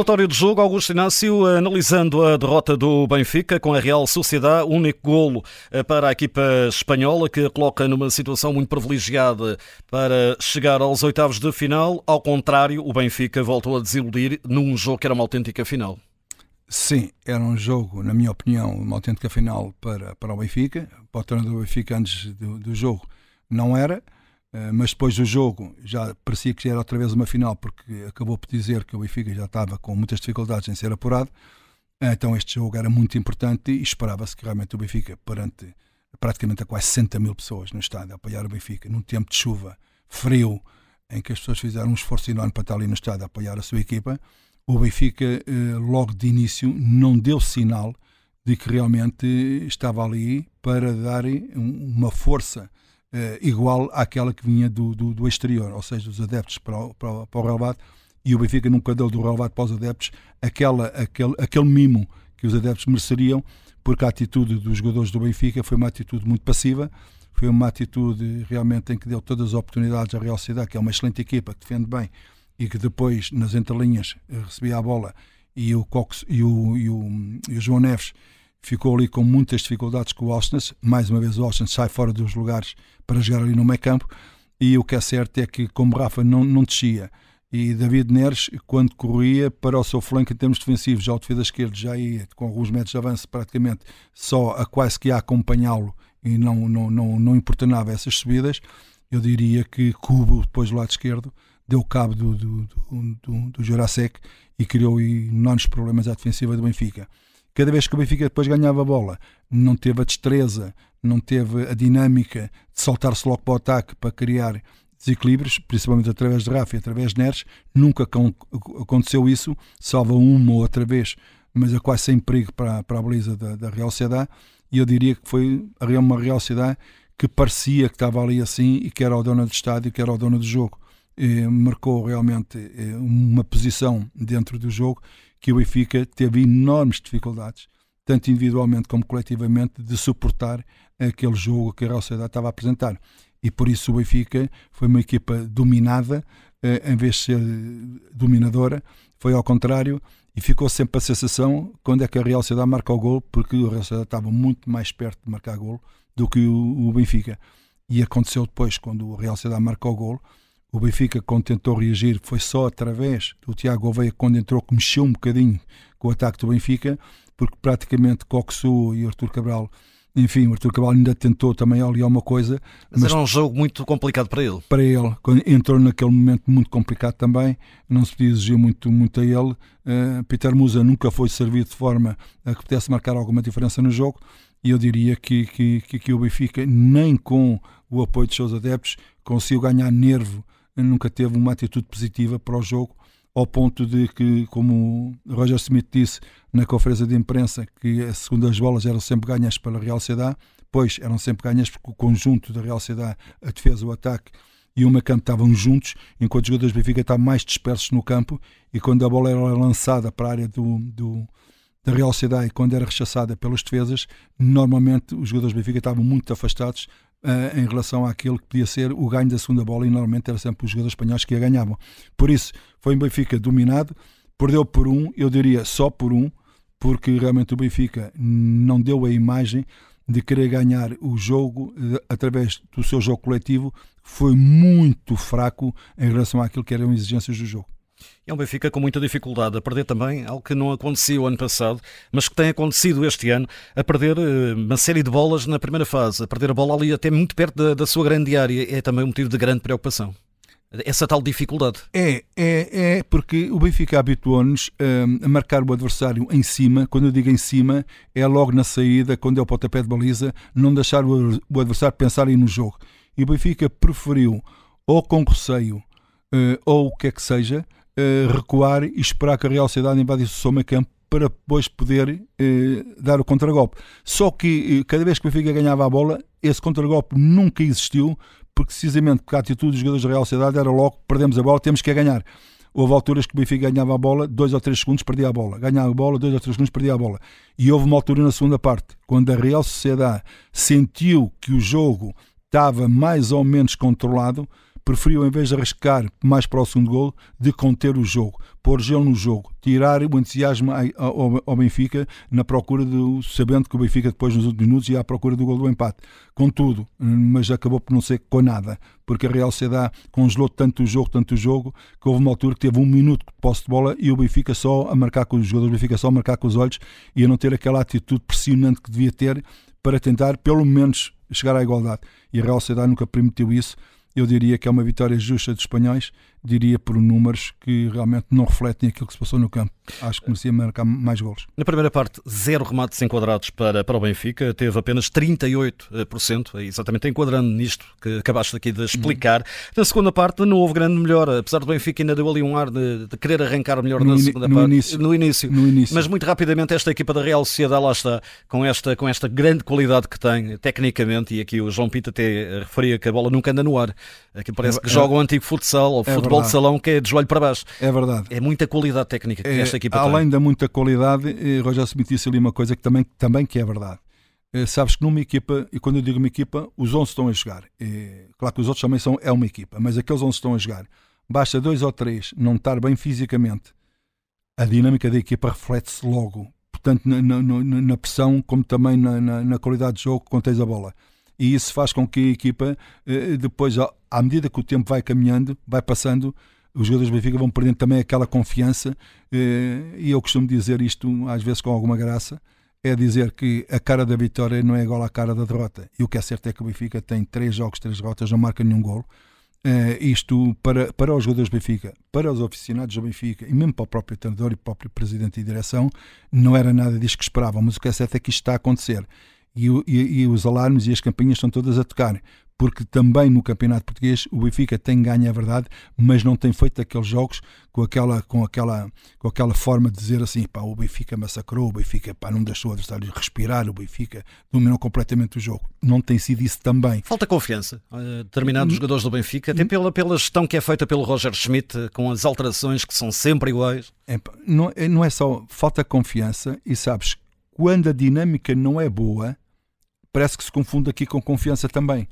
relatório do jogo, Augusto Inácio, analisando a derrota do Benfica com a Real Sociedade, único golo eh, para a equipa espanhola que coloca numa situação muito privilegiada para chegar aos oitavos de final. Ao contrário, o Benfica voltou a desiludir num jogo que era uma autêntica final. Sim, era um jogo, na minha opinião, uma autêntica final para, para o Benfica. Para o treinador do Benfica, antes do, do jogo, não era. Eh, mas depois do jogo já parecia que era outra vez uma final, porque acabou por dizer que o Benfica já estava com muitas dificuldades em ser apurado. Então este jogo era muito importante e esperava-se que realmente o Benfica, perante praticamente a quase 60 mil pessoas no estádio a apoiar o Benfica, num tempo de chuva, frio, em que as pessoas fizeram um esforço enorme para estar ali no estádio a apoiar a sua equipa, o Benfica, eh, logo de início, não deu sinal de que realmente estava ali para dar uma força igual àquela que vinha do, do, do, exterior, ou seja, dos adeptos para o, para, para o relevado, e o Benfica nunca deu do relevado para os adeptos aquela, aquele, aquele mimo que os adeptos mereceriam, porque a atitude dos jogadores do Benfica foi uma atitude muito passiva, foi uma atitude realmente em que deu todas as oportunidades à Real Sociedade, que é uma excelente equipa, que defende bem e que depois, nas entrelinhas, recebia a bola e o, Cox, e o, e o, e o João Neves ficou ali com muitas dificuldades com o Austin. Mais uma vez, o Austin sai fora dos lugares para jogar ali no meio campo. E o que é certo é que, como Rafa não, não descia, e David Neres, quando corria para o seu flanco em termos defensivos, já o defesa esquerdo já ia com alguns metros de avanço, praticamente só a quase que a acompanhá-lo e não, não, não, não importunava essas subidas, eu diria que Cubo, depois do lado esquerdo, deu cabo do, do, do, do, do Jurasek e criou enormes problemas à defensiva do Benfica cada vez que o Benfica depois ganhava a bola, não teve a destreza, não teve a dinâmica de soltar-se logo para o ataque para criar desequilíbrios, principalmente através de Rafa e através de Neres. Nunca aconteceu isso, salvo uma ou outra vez, mas é quase sem perigo para, para a beleza da, da Real Sociedade. E eu diria que foi uma Real Sociedade que parecia que estava ali assim e que era o dono do estádio, que era o dono do jogo. E marcou realmente eh, uma posição dentro do jogo que o Benfica teve enormes dificuldades, tanto individualmente como coletivamente, de suportar aquele jogo que a Real Sociedade estava a apresentar. E por isso o Benfica foi uma equipa dominada, eh, em vez de ser dominadora, foi ao contrário, e ficou sempre a sensação quando é que a Real Sociedade marca o gol, porque a Real Sociedade estava muito mais perto de marcar gol do que o, Benfica. E aconteceu depois, quando a Real Sociedade marcou o gol, o Benfica, quando tentou reagir, foi só através do Tiago Gouveia, quando entrou, que mexeu um bocadinho com o ataque do Benfica, porque praticamente Coxu e Artur Cabral, enfim, o Artur Cabral ainda tentou também ali alguma coisa. Mas, mas, era um jogo muito complicado para ele. Para ele, quando entrou naquele momento muito complicado também, não se podia exigir muito, muito a ele. Uh, Peter Musa nunca foi servido de forma a que pudesse marcar alguma diferença no jogo. E eu diria que, que, que, que o Benfica, nem com o apoio dos seus adeptos, conseguiu ganhar nervo nunca teve uma atitude positiva para o jogo, ao ponto de que, como Roger Smith disse na conferência de imprensa, que as segundas bolas eram sempre ganhas pela Real Sociedade, pois eram sempre ganhas porque o conjunto da Real Sociedade, a defesa, o ataque e o meio campo estavam juntos, enquanto os jogadores do Benfica estavam mais dispersos no campo e quando a bola era lançada para a área do, do da Real Sociedade e quando era rechaçada pelos defesas, normalmente os jogadores do Benfica estavam muito afastados uh, em relação àquilo que podia ser o ganho da segunda bola e normalmente era sempre os jogadores espanhóis que a ganhavam. Por isso, foi um Benfica dominado, perdeu por um, eu diria só por um, porque realmente o Benfica não deu a imagem de querer ganhar o jogo uh, através do seu jogo coletivo, foi muito fraco em relação àquilo que eram exigências do jogo. É um Benfica com muita dificuldade a perder também algo que não aconteceu ano passado, mas que tem acontecido este ano, a perder eh, uma série de bolas na primeira fase, a perder a bola ali até muito perto da, da sua grande área, é também um motivo de grande preocupação. Essa tal dificuldade. É, é, é porque o Benfica habituou-nos um, a marcar o adversário em cima. Quando eu digo em cima, é logo na saída, quando é o pontapé de baliza, não deixar o, o adversário pensar aí no jogo. E o Benfica preferiu, ou com receio, uh, ou o que é que seja, uh, recuar e esperar que a Real Sociedade invadisse o seu meio campo para depois poder uh, dar o contragolpe. Só que uh, cada vez que o Benfica ganhava a bola, esse contragolpe nunca existiu, porque precisamente porque a atitude dos jogadores da Real Sociedade era logo, perdemos a bola, temos que a ganhar. Houve alturas que o Benfica ganhava a bola, dois ou três segundos perdia a bola. Ganhava a bola, dois ou três segundos perdia a bola. E houve uma altura na segunda parte, quando a Real Sociedade sentiu que o jogo estava mais ou menos controlado, preferiu, em vez de arriscar mais para o segundo gol, de conter o jogo, pôr gelo no jogo, tirar o entusiasmo ao, Benfica na procura do. sabendo que o Benfica depois nos últimos minutos ia à procura do gol do empate. Contudo, mas acabou por não ser com nada, porque a Real Sociedade congelou tanto o jogo, tanto o jogo, que houve uma altura que teve um minuto de posse de bola e o Benfica só a marcar com os jogadores do Benfica só a marcar com os olhos e a não ter aquela atitude pressionante que devia ter para tentar, pelo menos, chegar à igualdade. E a Real Sociedade nunca permitiu isso eu diria que é uma vitória justa dos espanhóis, diria por números que realmente não refletem aquilo que se passou no campo. Acho que merecia marcar mais golos. Na primeira parte, zero remates enquadrados para, para o Benfica, teve apenas 38%, é exatamente enquadrando nisto que acabaste aqui de explicar. Uhum. Na segunda parte não houve grande melhora, apesar do Benfica ainda deu ali um ar de, de querer arrancar melhor no na segunda no parte. Início. No, início. no início. Mas muito rapidamente esta equipa da Real Sociedade lá está, com esta, com esta grande qualidade que tem, tecnicamente, e aqui o João Pinto até referia que a bola nunca anda no ar. Aqui parece é, que joga é, um antigo futsal ou é futebol verdade. de salão que é de joelho para baixo. É verdade. É muita qualidade técnica que é, esta equipa além tem. Além da muita qualidade, eh, Roger Smith disse ali uma coisa que também, também que é verdade. Eh, sabes que numa equipa, e quando eu digo uma equipa, os 11 estão a jogar. E, claro que os outros também são é uma equipa, mas aqueles 11 estão a jogar. Basta dois ou três não estar bem fisicamente. A dinâmica da equipa reflete-se logo. Portanto, na, na, na, pressão, como também na, na, qualidade de jogo que tens a bola e isso faz com que a equipa, eh, depois, à medida que o tempo vai caminhando, vai passando, os jogadores do Benfica vão perdendo também aquela confiança. Eh, e eu costumo dizer isto, às vezes com alguma graça, é dizer que a cara da vitória não é igual à cara da derrota. E o que é certo é que o Benfica tem três jogos, três derrotas, não marca nenhum golo. Uh, isto para, para os jogadores do Benfica, para os aficionados do Benfica e mesmo para o próprio treinador e o próprio presidente e direção, não era nada disso que esperavam. Mas o que é certo é que isto está a acontecer e, e, e, os alarmes e as campanhas estão todas a tocar. Porque também no Campeonato Português o Benfica tem ganho, é verdade, mas não tem feito aqueles jogos com aquela, com aquela, com aquela forma de dizer assim: pá, o Benfica massacrou, o Benfica pá, não deixou o adversário respirar, o Benfica dominou completamente o jogo. Não tem sido isso também. Falta confiança a determinados jogadores do Benfica, até pela, pela gestão que é feita pelo Roger Schmidt, com as alterações que são sempre iguais. É, não, não é só falta confiança, e sabes, quando a dinâmica não é boa parece que se confunde aqui com confiança também.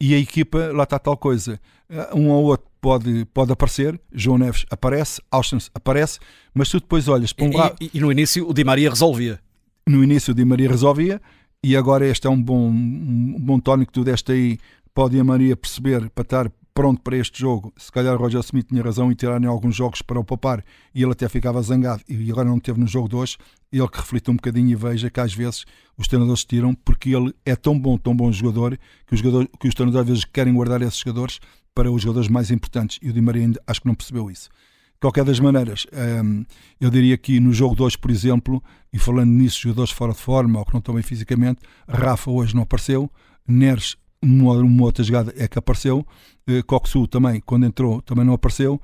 E a equipa, lá está tal coisa. Eh, um ou outro pode, pode aparecer, João Neves aparece, Austin aparece, mas tu depois olhas para um lado. E, e, no início o Di Maria resolvia. No início o Di Maria resolvia, e agora este é um bom, um bom tónico que tu deste aí para o Di Maria perceber, para estar pronto para este jogo. Se calhar o Roger Smith tinha razão em tirar em alguns jogos para o poupar e ele até ficava zangado e agora não teve no jogo de hoje. Ele que reflita um bocadinho e veja que às vezes os treinadores tiram porque ele é tão bom, tão bom jogador que os, jogadores, que os treinadores às vezes querem guardar esses jogadores para os jogadores mais importantes e o Di Maria ainda acho que não percebeu isso. De qualquer das maneiras, hum, eu diria que no jogo de hoje, por exemplo, e falando nisso, jogadores fora de forma ou que não estão bem fisicamente, Rafa hoje não apareceu, Neres uma, uma outra jogada é que apareceu. Uh, Coxu também, quando entrou, também não apareceu.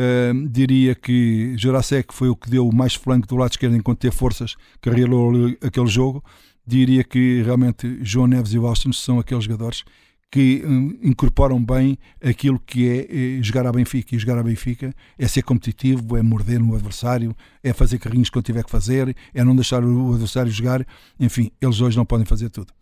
Uh, diria que Jurasek foi o que deu mais flanco do lado esquerdo enquanto teve forças que aquele jogo. Diria que realmente João Neves e Austin são aqueles jogadores que um, incorporam bem aquilo que é, é jogar a Benfica. E jogar a Benfica é ser competitivo, é morder no adversário, é fazer carrinhos quando tiver que fazer, é não deixar o adversário jogar. Enfim, eles hoje não podem fazer tudo.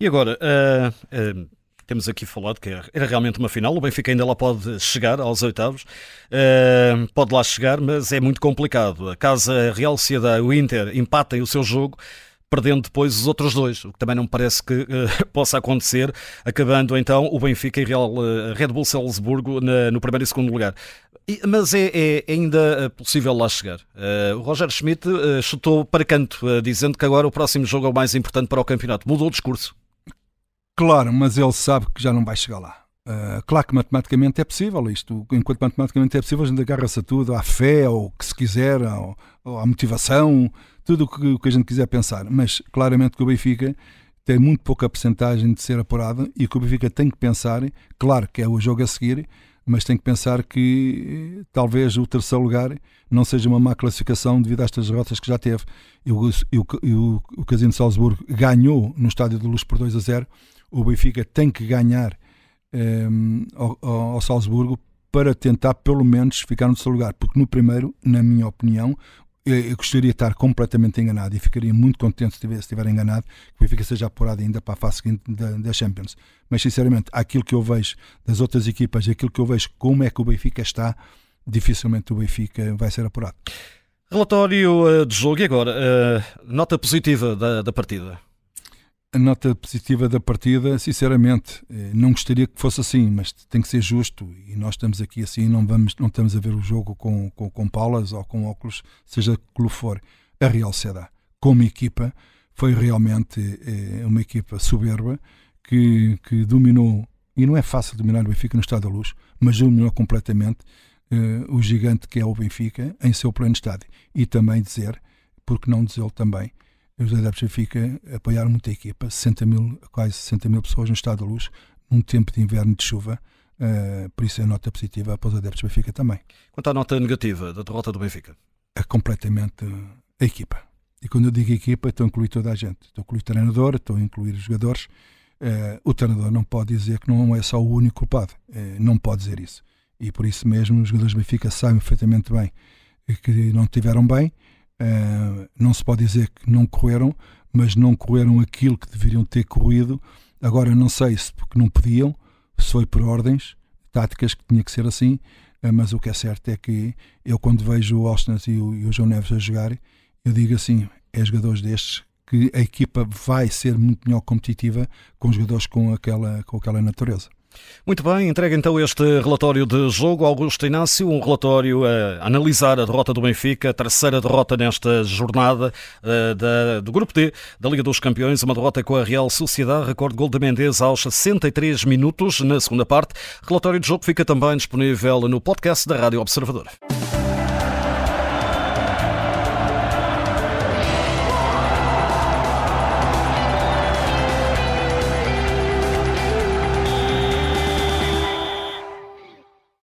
E agora, uh, uh, temos aqui falado que era realmente uma final. O Benfica ainda lá pode chegar aos oitavos, uh, pode lá chegar, mas é muito complicado. A Casa Real Sociedade, o Inter, empatem o seu jogo perdendo depois os outros dois, o que também não parece que uh, possa acontecer, acabando então o Benfica e Real uh, Red Bull Salzburgo na, no primeiro e segundo lugar. E, mas é, é, ainda possível lá chegar. Uh, o Roger Schmidt chutou para canto, dizendo que agora o próximo jogo é o mais importante para o campeonato. Mudou o discurso. Claro, mas ele sabe que já não vai chegar lá. Uh, claro que matematicamente é possível isto. Enquanto matematicamente é possível, a gente agarra-se a tudo, à fé, ou que se quiser, ou, ou à motivação, tudo o que, que, a gente quiser pensar. Mas claramente que o Benfica tem muito pouca percentagem de ser apurado e que o Benfica tem que pensar, claro que é o jogo a seguir, mas tem que pensar que talvez o terceiro lugar não seja uma má classificação devido a estas derrotas que já teve. E o, e o, e o, o Casino de Salzburgo ganhou no Estádio de Luz por 2 a 0 o Benfica tem que ganhar um, ehm, ao, ao, Salzburgo para tentar pelo menos ficar no seu lugar, porque no primeiro, na minha opinião, eu gostaria de estar completamente enganado e ficaria muito contente se estiver, se estiver enganado que o Benfica seja apurado ainda para a fase seguinte da, da, Champions. Mas, sinceramente, aquilo que eu vejo das outras equipas e aquilo que eu vejo como é que o Benfica está, dificilmente o Benfica vai ser apurado. Relatório eh, de jogo e agora, eh, nota positiva da, da partida a nota positiva da partida, sinceramente, eh, não gostaria que fosse assim, mas tem que ser justo e nós estamos aqui assim, não vamos, não estamos a ver o jogo com, com, com paulas ou com óculos, seja que for. A Real Sociedade, como equipa, foi realmente é, uma equipa soberba que, que dominou, e não é fácil dominar o Benfica no Estado da Luz, mas dominou completamente é, o gigante que é o Benfica em seu pleno estádio. E também dizer, porque não dizê-lo também, os adeptos do Benfica apoiaram muito a equipa, 60 mil, quase 60 mil pessoas no estado da luz, num tempo de inverno de chuva. Uh, por isso é nota positiva para os adeptos do Benfica também. Quanto à nota negativa da derrota do Benfica? É completamente a equipa. E quando eu digo equipa, estou a incluir toda a gente. Estou a incluir o treinador, estou a incluir os jogadores. Uh, o treinador não pode dizer que não é só o único culpado. Uh, não pode dizer isso. E por isso mesmo os jogadores do Benfica sabem perfeitamente bem que não estiveram bem Uh, não se pode dizer que não correram, mas não correram aquilo que deveriam ter corrido. Agora, não sei se porque não podiam, se foi por ordens táticas que tinha que ser assim, uh, mas o que é certo é que eu, quando vejo o Austin e o, e o João Neves a jogar, eu digo assim: é jogadores destes que a equipa vai ser muito melhor competitiva com jogadores com aquela, com aquela natureza. Muito bem, entrega então este relatório de jogo, Augusto Inácio, um relatório a analisar a derrota do Benfica, a terceira derrota nesta jornada uh, da, do Grupo D da Liga dos Campeões, uma derrota com a Real Sociedade, recorde gol de Mendes aos 63 minutos na segunda parte. Relatório de jogo fica também disponível no podcast da Rádio Observador.